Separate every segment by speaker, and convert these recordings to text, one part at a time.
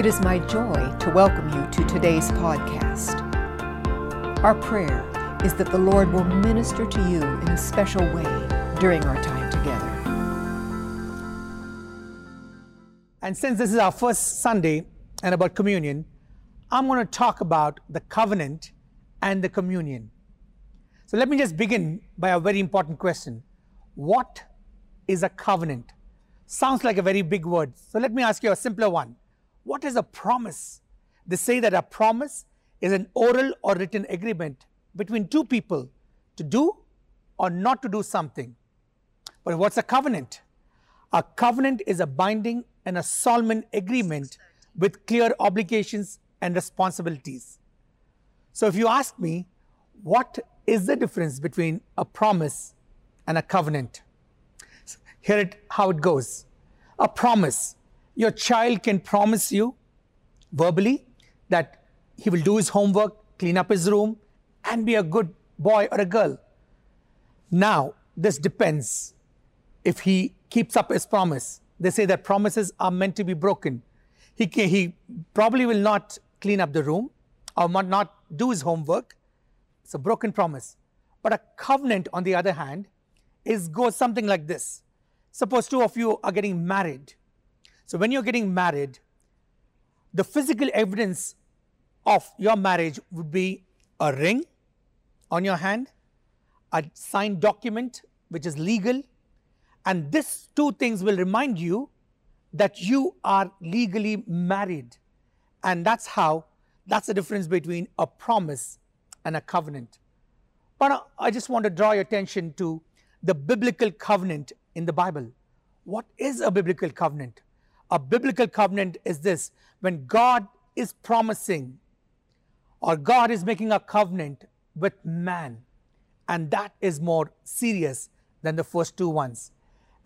Speaker 1: It is my joy to welcome you to today's podcast. Our prayer is that the Lord will minister to you in a special way during our time together.
Speaker 2: And since this is our first Sunday and about communion, I'm going to talk about the covenant and the communion. So let me just begin by a very important question What is a covenant? Sounds like a very big word. So let me ask you a simpler one. What is a promise? They say that a promise is an oral or written agreement between two people to do or not to do something. But what's a covenant? A covenant is a binding and a solemn agreement with clear obligations and responsibilities. So if you ask me, what is the difference between a promise and a covenant? Here it how it goes. A promise. Your child can promise you verbally that he will do his homework, clean up his room, and be a good boy or a girl. Now, this depends if he keeps up his promise. They say that promises are meant to be broken. He, can, he probably will not clean up the room or not do his homework. It's a broken promise. But a covenant, on the other hand, is goes something like this. Suppose two of you are getting married. So when you're getting married, the physical evidence of your marriage would be a ring on your hand, a signed document which is legal, and these two things will remind you that you are legally married. And that's how, that's the difference between a promise and a covenant. But I just want to draw your attention to the biblical covenant in the Bible. What is a biblical covenant? A biblical covenant is this when God is promising or God is making a covenant with man, and that is more serious than the first two ones.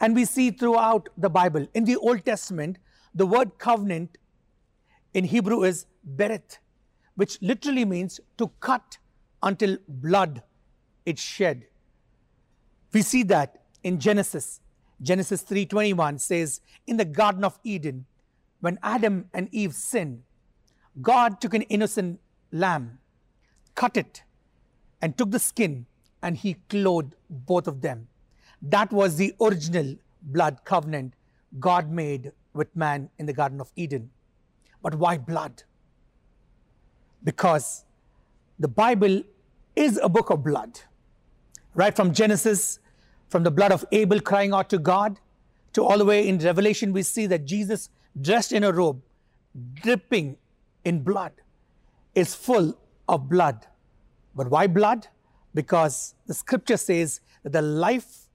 Speaker 2: And we see throughout the Bible, in the Old Testament, the word covenant in Hebrew is berit, which literally means to cut until blood is shed. We see that in Genesis. Genesis 3:21 says, "In the garden of Eden, when Adam and Eve sinned, God took an innocent lamb, cut it, and took the skin, and he clothed both of them. That was the original blood covenant God made with man in the Garden of Eden. But why blood? Because the Bible is a book of blood. Right from Genesis, from the blood of Abel crying out to God, to all the way in Revelation, we see that Jesus, dressed in a robe, dripping in blood, is full of blood. But why blood? Because the scripture says that the life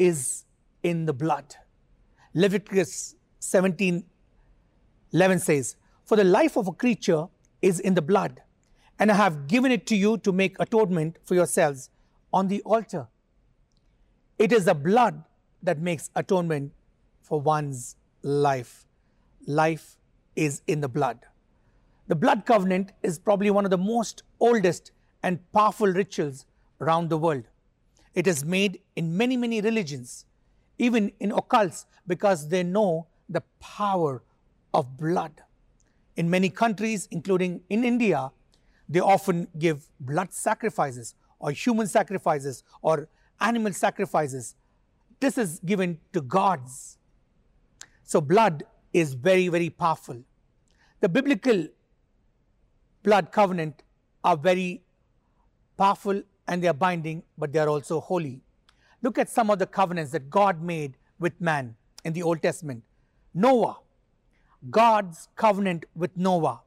Speaker 2: is in the blood. Leviticus 17 11 says, For the life of a creature is in the blood, and I have given it to you to make atonement for yourselves on the altar. It is the blood that makes atonement for one's life. Life is in the blood. The blood covenant is probably one of the most oldest and powerful rituals around the world. It is made in many, many religions, even in occults, because they know the power of blood. In many countries, including in India, they often give blood sacrifices or human sacrifices or animal sacrifices. This is given to gods. So, blood is very, very powerful. The biblical blood covenant are very powerful and they are binding, but they are also holy. Look at some of the covenants that God made with man in the Old Testament. Noah, God's covenant with Noah.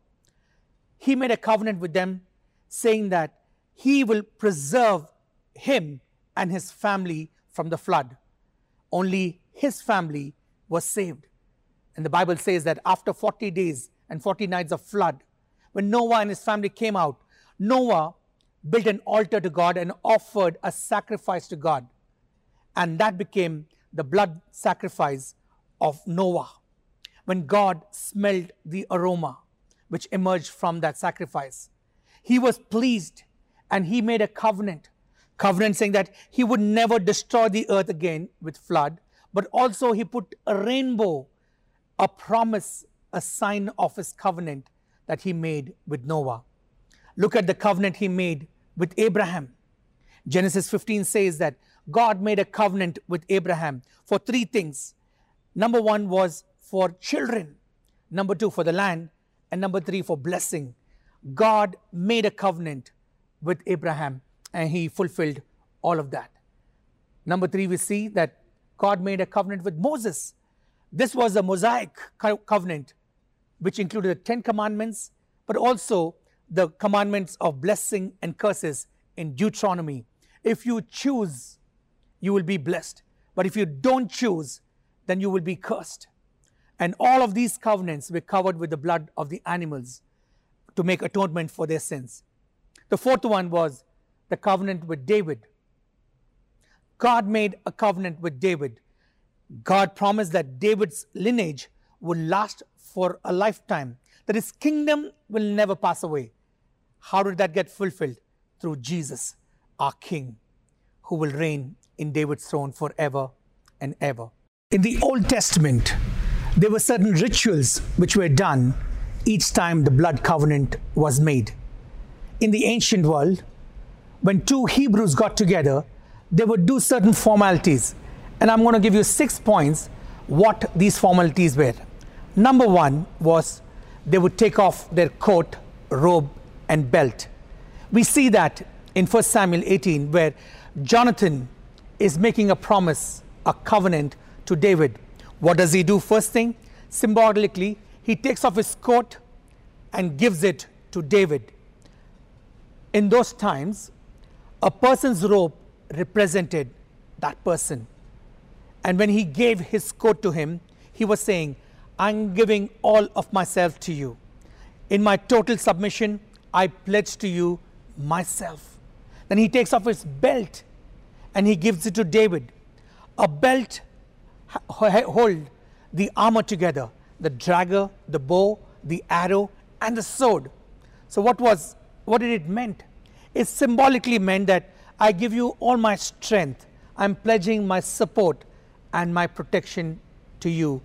Speaker 2: He made a covenant with them saying that he will preserve him and his family from the flood. Only his family was saved. And the Bible says that after 40 days and 40 nights of flood, when Noah and his family came out, Noah built an altar to God and offered a sacrifice to God. And that became the blood sacrifice of Noah. When God smelled the aroma which emerged from that sacrifice, he was pleased and he made a covenant. Covenant saying that he would never destroy the earth again with flood, but also he put a rainbow, a promise a sign of his covenant that he made with Noah. Look at the covenant he made with Abraham. Genesis 15 says that God made a covenant with Abraham for three things. Number one was for children, number two, for the land, and number three, for blessing. God made a covenant with Abraham and he fulfilled all of that. Number three, we see that God made a covenant with Moses. This was a Mosaic co- covenant, which included the Ten Commandments, but also the commandments of blessing and curses in Deuteronomy. If you choose, you will be blessed. But if you don't choose, then you will be cursed. And all of these covenants were covered with the blood of the animals to make atonement for their sins. The fourth one was the covenant with David. God made a covenant with David. God promised that David's lineage would last for a lifetime, that his kingdom will never pass away. How did that get fulfilled? Through Jesus, our King, who will reign in David's throne forever and ever. In the Old Testament, there were certain rituals which were done each time the blood covenant was made. In the ancient world, when two Hebrews got together, they would do certain formalities. And I'm going to give you six points what these formalities were. Number one was they would take off their coat, robe, and belt. We see that in 1 Samuel 18, where Jonathan is making a promise, a covenant to David. What does he do first thing? Symbolically, he takes off his coat and gives it to David. In those times, a person's robe represented that person. And when he gave his coat to him, he was saying, I'm giving all of myself to you. In my total submission, I pledge to you myself. Then he takes off his belt and he gives it to David. A belt hold the armor together the dagger, the bow, the arrow, and the sword. So, what was what did it meant? It symbolically meant that I give you all my strength. I'm pledging my support and my protection to you.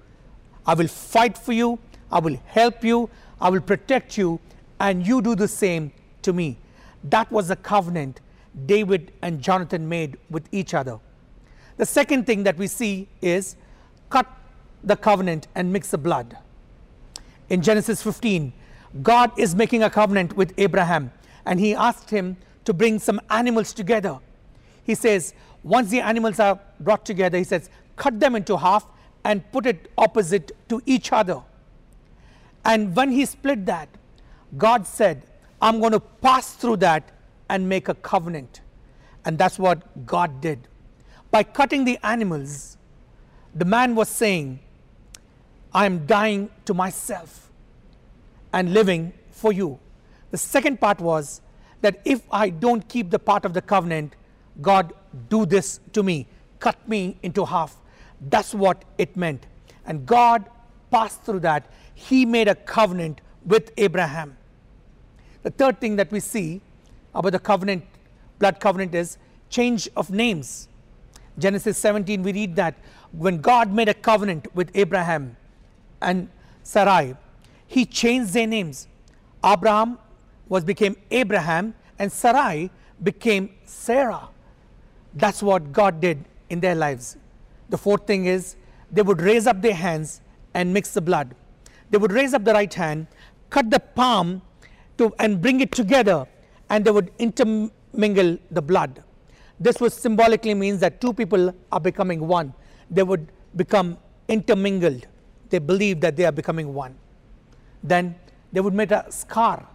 Speaker 2: I will fight for you. I will help you. I will protect you. And you do the same to me. That was the covenant David and Jonathan made with each other. The second thing that we see is cut the covenant and mix the blood. In Genesis 15, God is making a covenant with Abraham and he asked him to bring some animals together. He says, once the animals are brought together, he says, cut them into half and put it opposite to each other. And when he split that, God said, I'm going to pass through that and make a covenant. And that's what God did. By cutting the animals, the man was saying, I am dying to myself and living for you. The second part was that if I don't keep the part of the covenant, God, do this to me, cut me into half. That's what it meant. And God passed through that. He made a covenant with Abraham. The third thing that we see about the covenant, blood covenant, is change of names. Genesis 17, we read that when God made a covenant with Abraham and Sarai, he changed their names. Abram was became Abraham and Sarai became Sarah. That's what God did in their lives. The fourth thing is they would raise up their hands and mix the blood. They would raise up the right hand, cut the palm to, and bring it together, and they would intermingle the blood. This would symbolically means that two people are becoming one. They would become intermingled. They believe that they are becoming one. Then they would make a scar.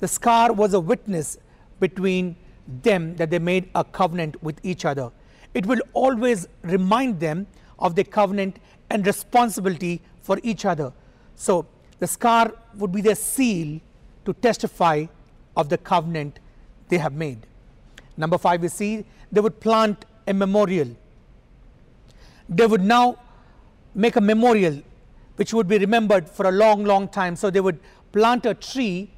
Speaker 2: The scar was a witness between them that they made a covenant with each other. It will always remind them of their covenant and responsibility for each other. So the scar would be their seal to testify of the covenant they have made. Number five, we see they would plant a memorial. They would now make a memorial which would be remembered for a long, long time. So they would plant a tree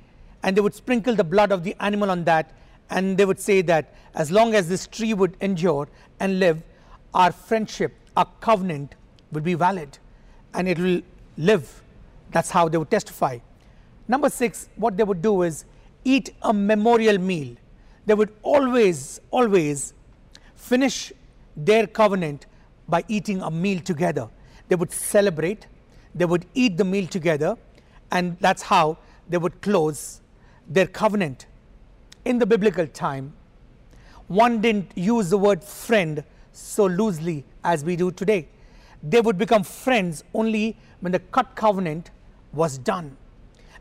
Speaker 2: and they would sprinkle the blood of the animal on that. And they would say that as long as this tree would endure and live, our friendship, our covenant will be valid and it will live That's how they would testify. Number six, what they would do is eat a memorial meal. They would always, always finish their covenant by eating a meal together. They would celebrate, they would eat the meal together, and that's how they would close their covenant. In the biblical time, one didn't use the word friend so loosely as we do today. They would become friends only when the cut covenant was done.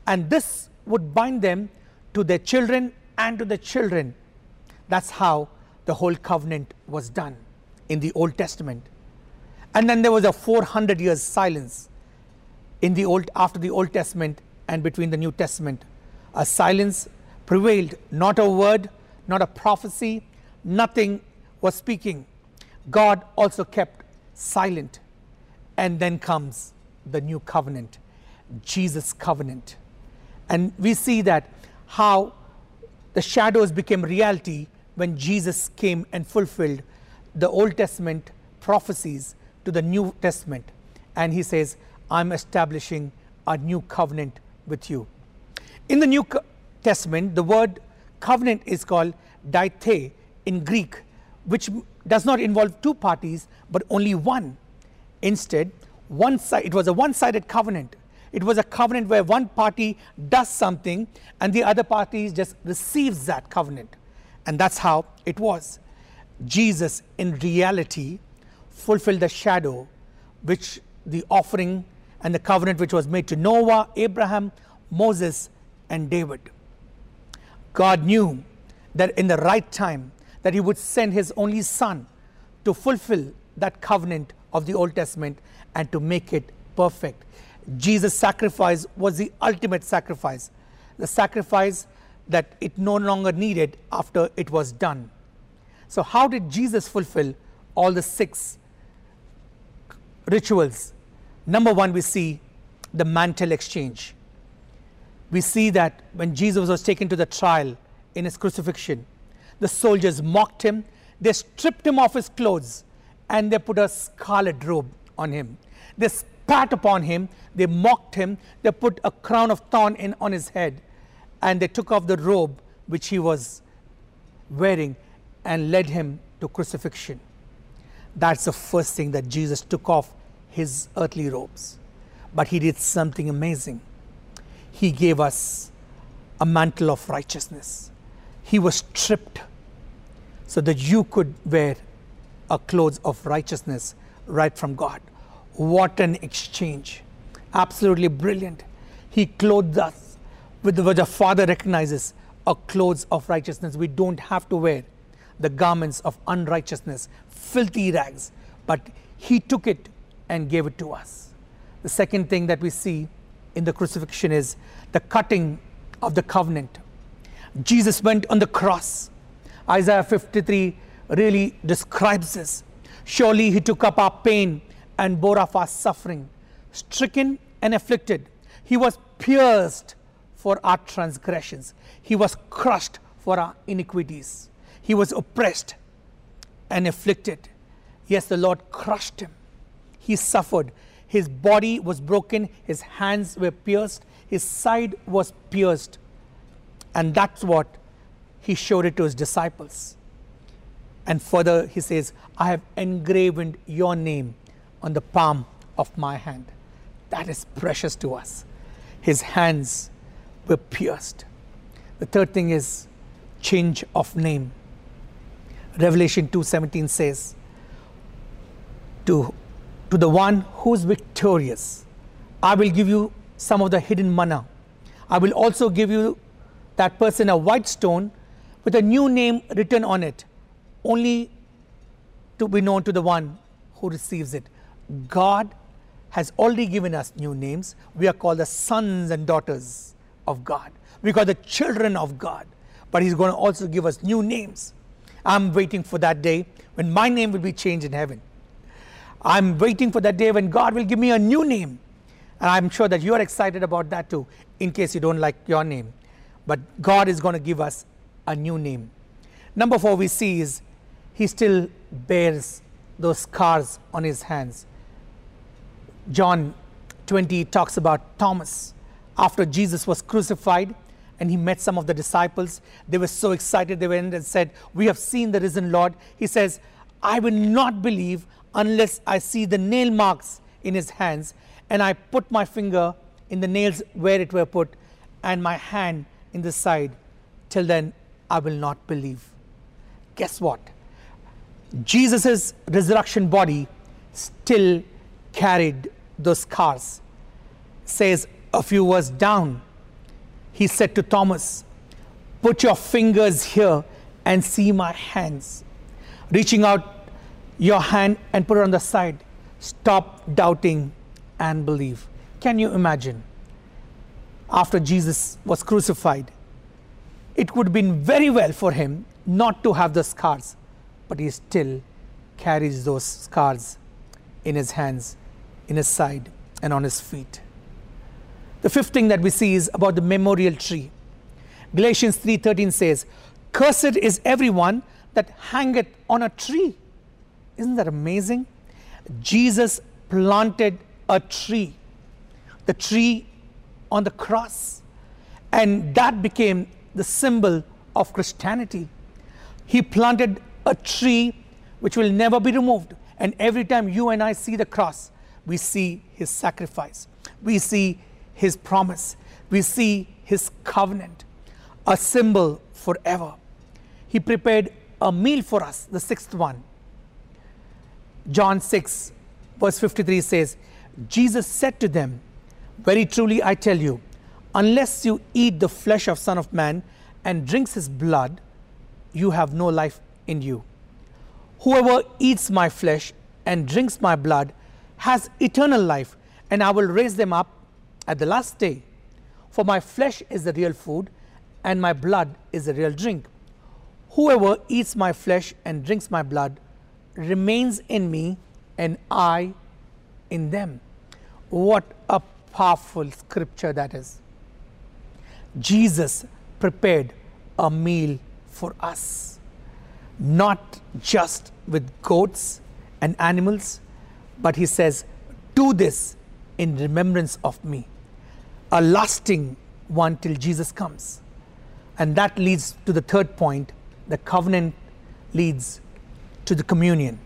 Speaker 2: And this would bind them to their children and to the children. That's how the whole covenant was done in the Old Testament. And then there was a 400 years silence in the old after the Old Testament and between the New Testament. A silence prevailed, not a word, not a prophecy, nothing was speaking. God also kept silent. And then comes the new covenant, Jesus' covenant. And we see that how the shadows became reality when Jesus came and fulfilled the Old Testament prophecies to the New Testament. And he says, I'm establishing a new covenant with you. In the New Testament, the word covenant is called diathé in Greek, which does not involve two parties but only one. Instead, one side, it was a one sided covenant. It was a covenant where one party does something and the other party just receives that covenant. And that's how it was. Jesus, in reality, fulfilled the shadow which the offering and the covenant which was made to Noah, Abraham, Moses, and David. God knew that in the right time that he would send his only son to fulfill that covenant of the Old Testament and to make it perfect. Jesus' sacrifice was the ultimate sacrifice, the sacrifice that it no longer needed after it was done. So, how did Jesus fulfill all the six rituals? Number one, we see the mantle exchange. We see that when Jesus was taken to the trial in his crucifixion, the soldiers mocked him, they stripped him of his clothes, and they put a scarlet robe on him. They spat upon him, they mocked him, they put a crown of thorn in, on his head, and they took off the robe which he was wearing and led him to crucifixion. That's the first thing that Jesus took off his earthly robes. But he did something amazing. He gave us a mantle of righteousness. He was stripped so that you could wear a clothes of righteousness right from God. What an exchange! Absolutely brilliant. He clothed us with what the Father recognizes a clothes of righteousness. We don't have to wear the garments of unrighteousness, filthy rags, but He took it and gave it to us. The second thing that we see in the crucifixion is the cutting of the covenant. Jesus went on the cross. Isaiah 53 really describes this. Surely he took up our pain and bore our suffering. Stricken and afflicted, he was pierced for our transgressions, he was crushed for our iniquities, he was oppressed and afflicted. Yes, the Lord crushed him. He suffered. His body was broken, his hands were pierced, his side was pierced. And that's what he showed it to his disciples. And further, he says, I have engraven your name on the palm of my hand. That is precious to us. His hands were pierced. The third thing is change of name. Revelation 2:17 says, to, to the one who is victorious, I will give you some of the hidden manna. I will also give you that person a white stone with a new name written on it, only to be known to the one who receives it. God has already given us new names. We are called the sons and daughters of God. We are the children of God. But He's going to also give us new names. I'm waiting for that day when my name will be changed in heaven. I'm waiting for that day when God will give me a new name. And I'm sure that you're excited about that too, in case you don't like your name. But God is going to give us a new name. Number four, we see is He still bears those scars on His hands. John 20 talks about Thomas. After Jesus was crucified and he met some of the disciples, they were so excited. They went and said, We have seen the risen Lord. He says, I will not believe unless I see the nail marks in his hands and I put my finger in the nails where it were put and my hand in the side. Till then, I will not believe. Guess what? Jesus' resurrection body still carried those scars. Says a few words down, he said to Thomas, Put your fingers here and see my hands. Reaching out your hand and put it on the side. Stop doubting and believe. Can you imagine? After Jesus was crucified, it would have been very well for him not to have the scars, but he still carries those scars in his hands, in his side, and on his feet. The fifth thing that we see is about the memorial tree. Galatians 3:13 says, "Cursed is everyone that hangeth on a tree." Isn't that amazing? Jesus planted a tree, the tree on the cross, and that became the symbol of Christianity. He planted a tree which will never be removed. And every time you and I see the cross, we see his sacrifice, we see his promise, we see his covenant, a symbol forever. He prepared a meal for us, the sixth one. John 6, verse 53 says, Jesus said to them, Very truly I tell you, unless you eat the flesh of Son of Man and drinks his blood, you have no life in you. Whoever eats my flesh and drinks my blood has eternal life, and I will raise them up at the last day. For my flesh is the real food, and my blood is the real drink. Whoever eats my flesh and drinks my blood remains in me, and I in them. What a powerful scripture that is. Jesus prepared a meal for us not just with goats and animals, but he says, Do this in remembrance of me. A lasting one till Jesus comes. And that leads to the third point the covenant leads to the communion.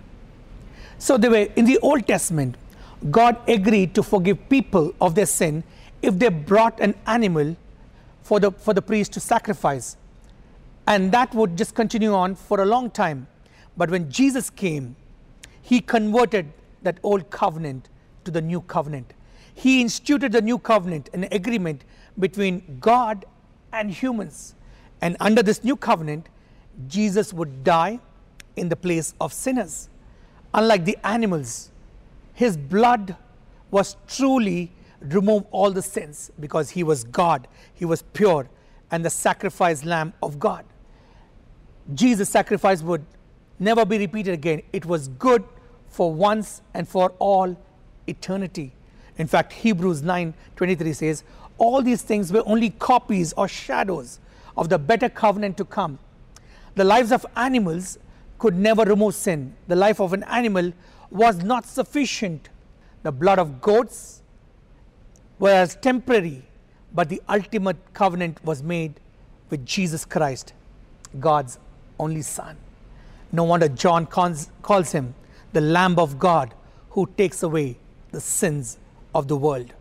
Speaker 2: So, they were, in the Old Testament, God agreed to forgive people of their sin if they brought an animal for the, for the priest to sacrifice. And that would just continue on for a long time. But when Jesus came, he converted that old covenant to the new covenant. He instituted the new covenant, an agreement between God and humans. And under this new covenant, Jesus would die in the place of sinners. Unlike the animals, his blood was truly remove all the sins because he was God, he was pure, and the sacrificed lamb of God. Jesus' sacrifice would never be repeated again. It was good for once and for all eternity. In fact, Hebrews 9:23 says, all these things were only copies or shadows of the better covenant to come. The lives of animals could never remove sin. The life of an animal was not sufficient. The blood of goats was temporary, but the ultimate covenant was made with Jesus Christ, God's only Son. No wonder John calls him the Lamb of God who takes away the sins of the world.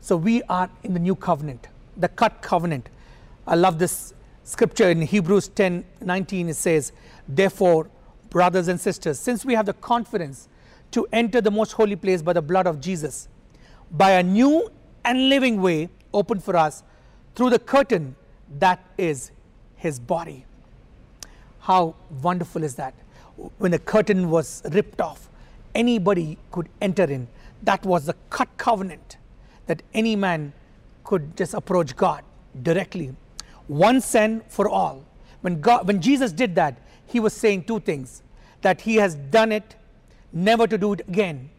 Speaker 2: So we are in the new covenant, the cut covenant. I love this scripture in Hebrews 10 19. It says, Therefore, brothers and sisters, since we have the confidence to enter the most holy place by the blood of Jesus, by a new and living way opened for us through the curtain that is his body. How wonderful is that? When the curtain was ripped off, anybody could enter in. That was the cut covenant that any man could just approach God directly. Once and for all. When, God, when Jesus did that, he was saying two things that he has done it, never to do it again.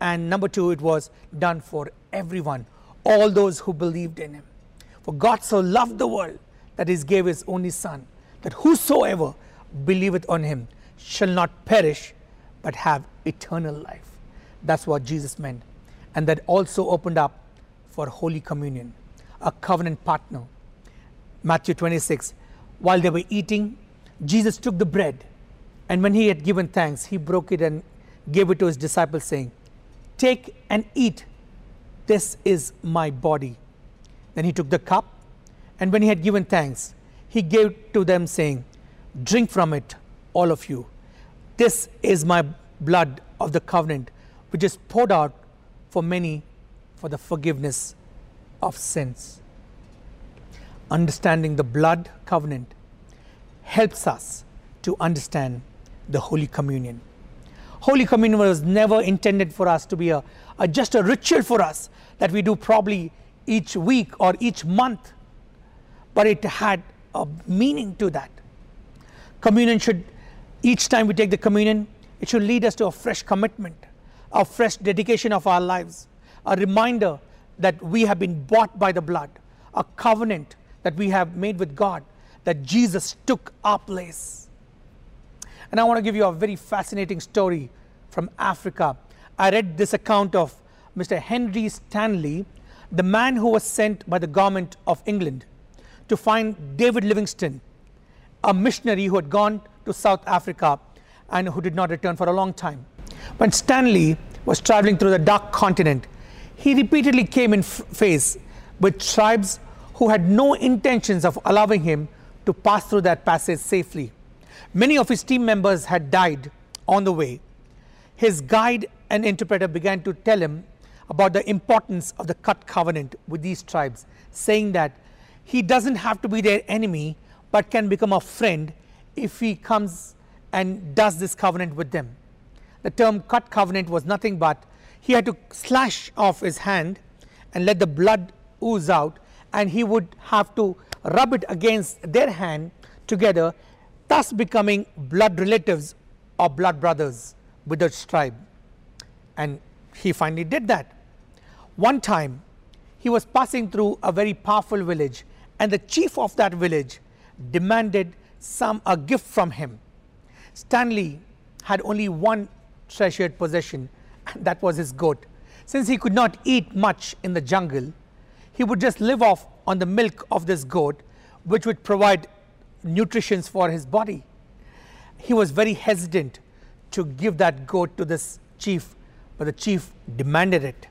Speaker 2: And number two, it was done for everyone, all those who believed in him. For God so loved the world that he gave his only Son, that whosoever believeth on him shall not perish but have eternal life. That's what Jesus meant. and that also opened up for Holy Communion, a covenant partner. Matthew 26. While they were eating, Jesus took the bread, and when he had given thanks, he broke it and gave it to his disciples, saying, Take and eat. This is my body. Then he took the cup, and when he had given thanks, he gave to them, saying, Drink from it, all of you. This is my blood of the covenant, which is poured out for many for the forgiveness of sins. Understanding the blood covenant helps us to understand the Holy Communion. Holy Communion was never intended for us to be a, a, just a ritual for us that we do probably each week or each month, but it had a meaning to that. Communion should, each time we take the communion, it should lead us to a fresh commitment, a fresh dedication of our lives, a reminder that we have been bought by the blood, a covenant that we have made with God, that Jesus took our place. And I want to give you a very fascinating story from Africa. I read this account of Mr. Henry Stanley, the man who was sent by the government of England to find David Livingstone, a missionary who had gone to South Africa and who did not return for a long time. When Stanley was traveling through the dark continent, he repeatedly came in face with tribes who had no intentions of allowing him to pass through that passage safely. Many of his team members had died on the way. His guide and interpreter began to tell him about the importance of the cut covenant with these tribes, saying that he doesn't have to be their enemy but can become a friend if he comes and does this covenant with them. The term cut covenant was nothing but he had to slash off his hand and let the blood ooze out, and he would have to rub it against their hand together, thus becoming blood relatives or blood brothers with the tribe. And he finally did that. One time, he was passing through a very powerful village, and the chief of that village demanded some a gift from him. Stanley had only one treasured possession, and that was his goat. Since he could not eat much in the jungle, he would just live off on the milk of this goat, which would provide nutrition for his body. He was very hesitant to give that goat to this chief, but the chief demanded it.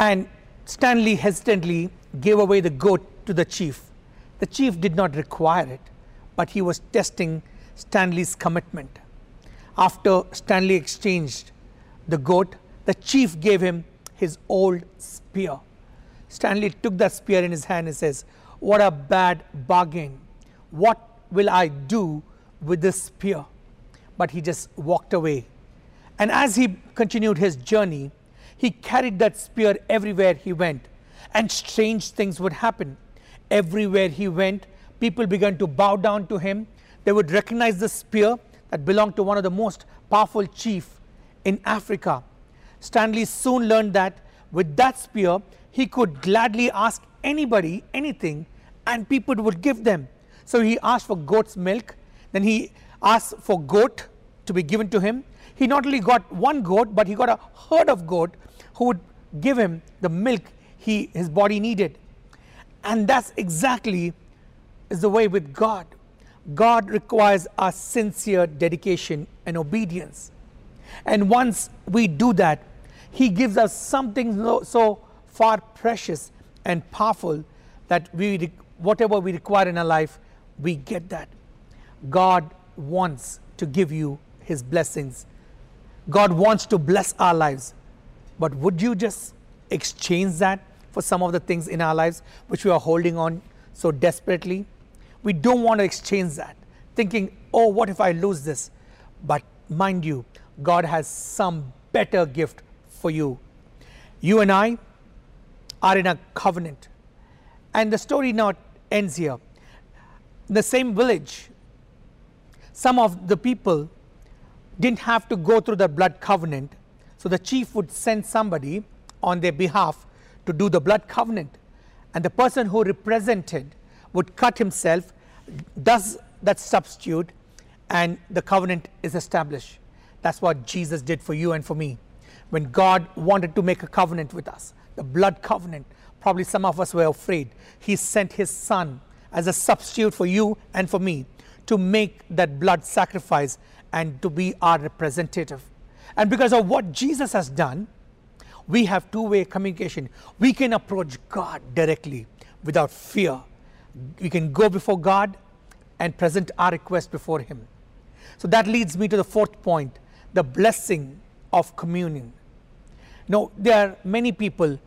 Speaker 2: And Stanley hesitantly gave away the goat to the chief. The chief did not require it, but he was testing Stanley's commitment. After Stanley exchanged the goat, the chief gave him his old spear. Stanley took that spear in his hand and says, What a bad bargain. What will I do with this spear? But he just walked away. And as he continued his journey, he carried that spear everywhere he went, and strange things would happen. Everywhere he went, people began to bow down to him. They would recognize the spear that belonged to one of the most powerful chief in Africa. Stanley soon learned that with that spear, he could gladly ask anybody anything and people would give them. So he asked for goat's milk, then he asked for goat to be given to him. He not only got one goat, but he got a herd of goat who would give him the milk he, his body needed. And that's exactly is the way with God. God requires our sincere dedication and obedience. And once we do that, He gives us something so, so far precious and powerful that we, whatever we require in our life, we get that. God wants to give you His blessings. God wants to bless our lives. But would you just exchange that for some of the things in our lives which we are holding on so desperately? We don't want to exchange that, thinking, oh, what if I lose this? But mind you, God has some better gift for you. You and I are in a covenant. And the story not ends here. In the same village, some of the people didn't have to go through the blood covenant, so the chief would send somebody on their behalf to do the blood covenant. And the person who represented would cut himself, does that substitute, and the covenant is established. That's what Jesus did for you and for me. when God wanted to make a covenant with us, the blood covenant. Probably some of us were afraid. He sent His Son as a substitute for you and for me to make that blood sacrifice and to be our representative. And because of what Jesus has done, we have two way communication. We can approach God directly without fear. We can go before God and present our request before Him. So that leads me to the fourth point the blessing of communion. Now, there are many people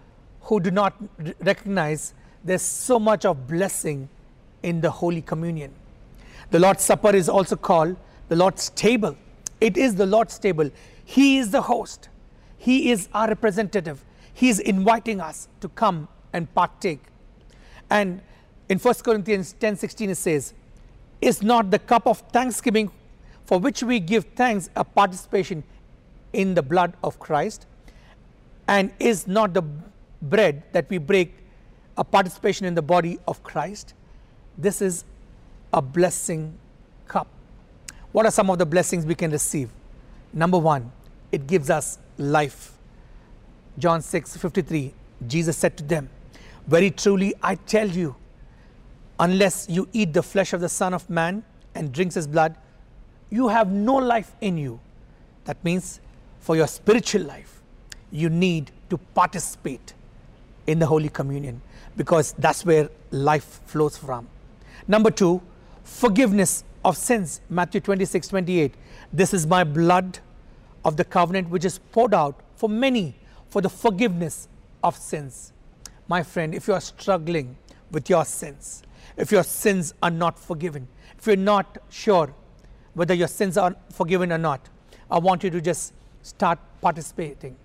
Speaker 2: who do not recognize there's so much of blessing in the Holy Communion. The Lord's Supper is also called the Lord's table. It is the Lord's table. He is the host, He is our representative. He is inviting us to come and partake. And in 1 Corinthians 10 16, it says, Is not the cup of thanksgiving for which we give thanks a participation in the blood of Christ? And is not the bread that we break a participation in the body of Christ? This is a blessing cup. What are some of the blessings we can receive? Number one, it gives us life. John 6 53, Jesus said to them, Very truly I tell you, unless you eat the flesh of the Son of Man and drinks his blood, you have no life in you. That means for your spiritual life, you need to participate in the Holy Communion because that's where life flows from. Number two, forgiveness of sins. Matthew 26 28. This is my blood of the covenant which is poured out for many for the forgiveness of sins. My friend, if you are struggling with your sins, if your sins are not forgiven, if you're not sure whether your sins are forgiven or not, I want you to just start participating.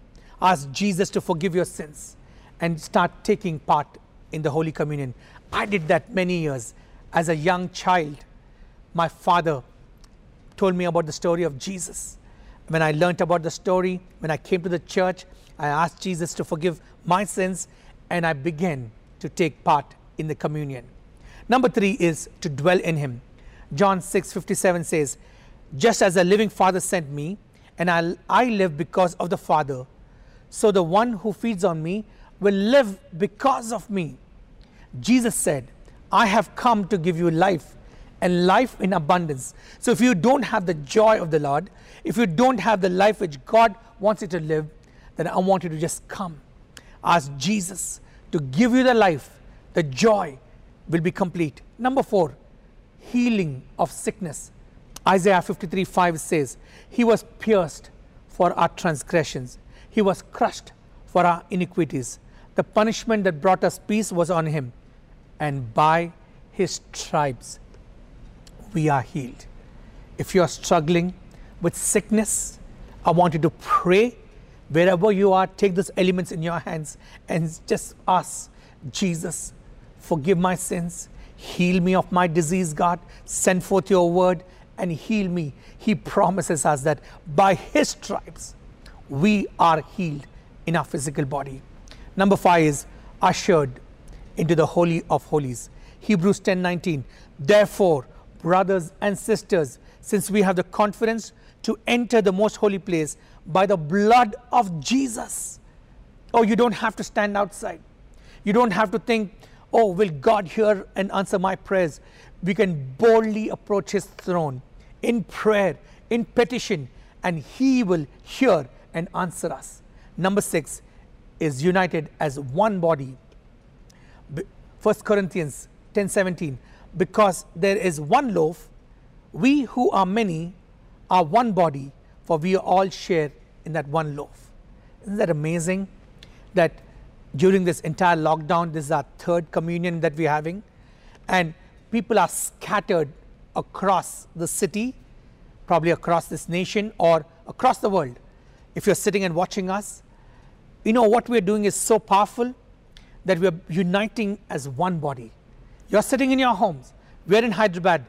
Speaker 2: Ask Jesus to forgive your sins and start taking part in the Holy Communion. I did that many years as a young child, my father told me about the story of Jesus. When I learned about the story, when I came to the church, I asked Jesus to forgive my sins and I began to take part in the communion. Number three is to dwell in Him. John 6 57 says, Just as the living Father sent me, and I, I live because of the Father, so the one who feeds on me will live because of me. Jesus said, I have come to give you life and life in abundance. So if you don't have the joy of the Lord, if you don't have the life which God wants you to live, then I want you to just come. Ask Jesus to give you the life, the joy will be complete. Number four, healing of sickness. Isaiah 53 5 says, He was pierced for our transgressions, He was crushed for our iniquities. The punishment that brought us peace was on Him and by his stripes we are healed. If you are struggling with sickness, I want you to pray wherever you are, take those elements in your hands and just ask Jesus, forgive my sins, heal me of my disease, God, send forth your word and heal me. He promises us that by his stripes we are healed in our physical body. Number five is ushered into the Holy of Holies. Hebrews 10 19. Therefore, brothers and sisters, since we have the confidence to enter the most holy place by the blood of Jesus. Oh, you don't have to stand outside. You don't have to think, oh, will God hear and answer my prayers? We can boldly approach His throne in prayer, in petition, and He will hear and answer us. Number six is united as one body. 1 Corinthians 10:17 because there is one loaf we who are many are one body for we all share in that one loaf. Isn't that amazing that during this entire lockdown this is our third communion that we're having and people are scattered across the city probably across this nation or across the world. If you're sitting and watching us you know what we're doing is so powerful that we are uniting as one body. You're sitting in your homes, we're in Hyderabad,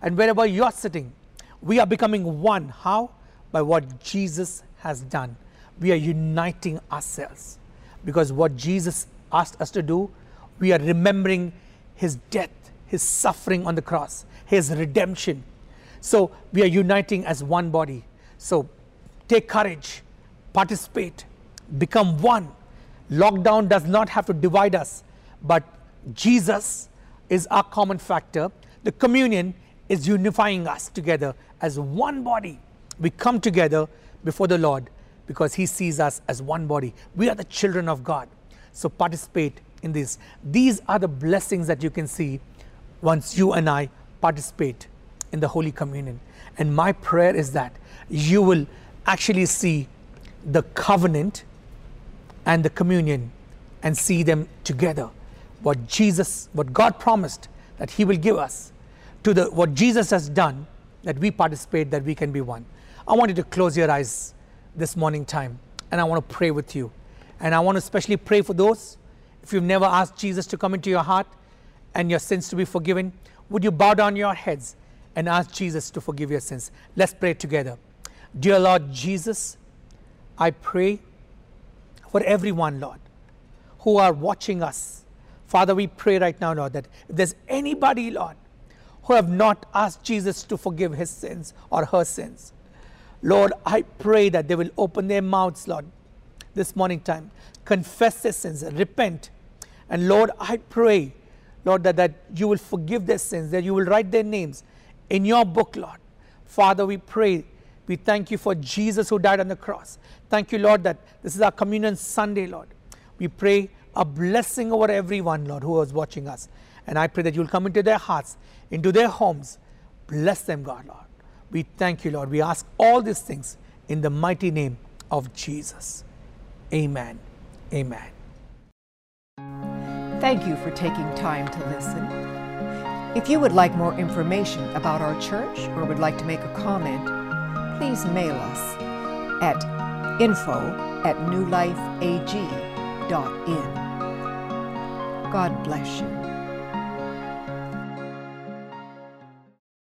Speaker 2: and wherever you're sitting, we are becoming one. How? By what Jesus has done. We are uniting ourselves because what Jesus asked us to do, we are remembering his death, his suffering on the cross, his redemption. So we are uniting as one body. So take courage, participate, become one. Lockdown does not have to divide us, but Jesus is our common factor. The communion is unifying us together as one body. We come together before the Lord because He sees us as one body. We are the children of God. So participate in this. These are the blessings that you can see once you and I participate in the Holy Communion. And my prayer is that you will actually see the covenant and the communion and see them together. What Jesus, what God promised that He will give us, to the what Jesus has done, that we participate, that we can be one. I want you to close your eyes this morning time, and I want to pray with you. And I want to especially pray for those, if you've never asked Jesus to come into your heart and your sins to be forgiven, would you bow down your heads and ask Jesus to forgive your sins? Let's pray together. Dear Lord Jesus, I pray for everyone, Lord, who are watching us. Father, we pray right now, Lord, that if there's anybody, Lord, who have not asked Jesus to forgive his sins or her sins, Lord, I pray that they will open their mouths, Lord, this morning time, confess their sins, repent. And Lord, I pray, Lord, that, that you will forgive their sins, that you will write their names in your book, Lord. Father, we pray. We thank you for Jesus who died on the cross. Thank you, Lord, that this is our communion Sunday, Lord. We pray a blessing over everyone, Lord, who is watching us. And I pray that you'll come into their hearts, into their homes. Bless them, God, Lord. We thank you, Lord. We ask all these things in the mighty name of Jesus. Amen. Amen.
Speaker 1: Thank you for taking time to listen. If you would like more information about our church or would like to make a comment, please mail us at info at newlifeag.in. God bless you.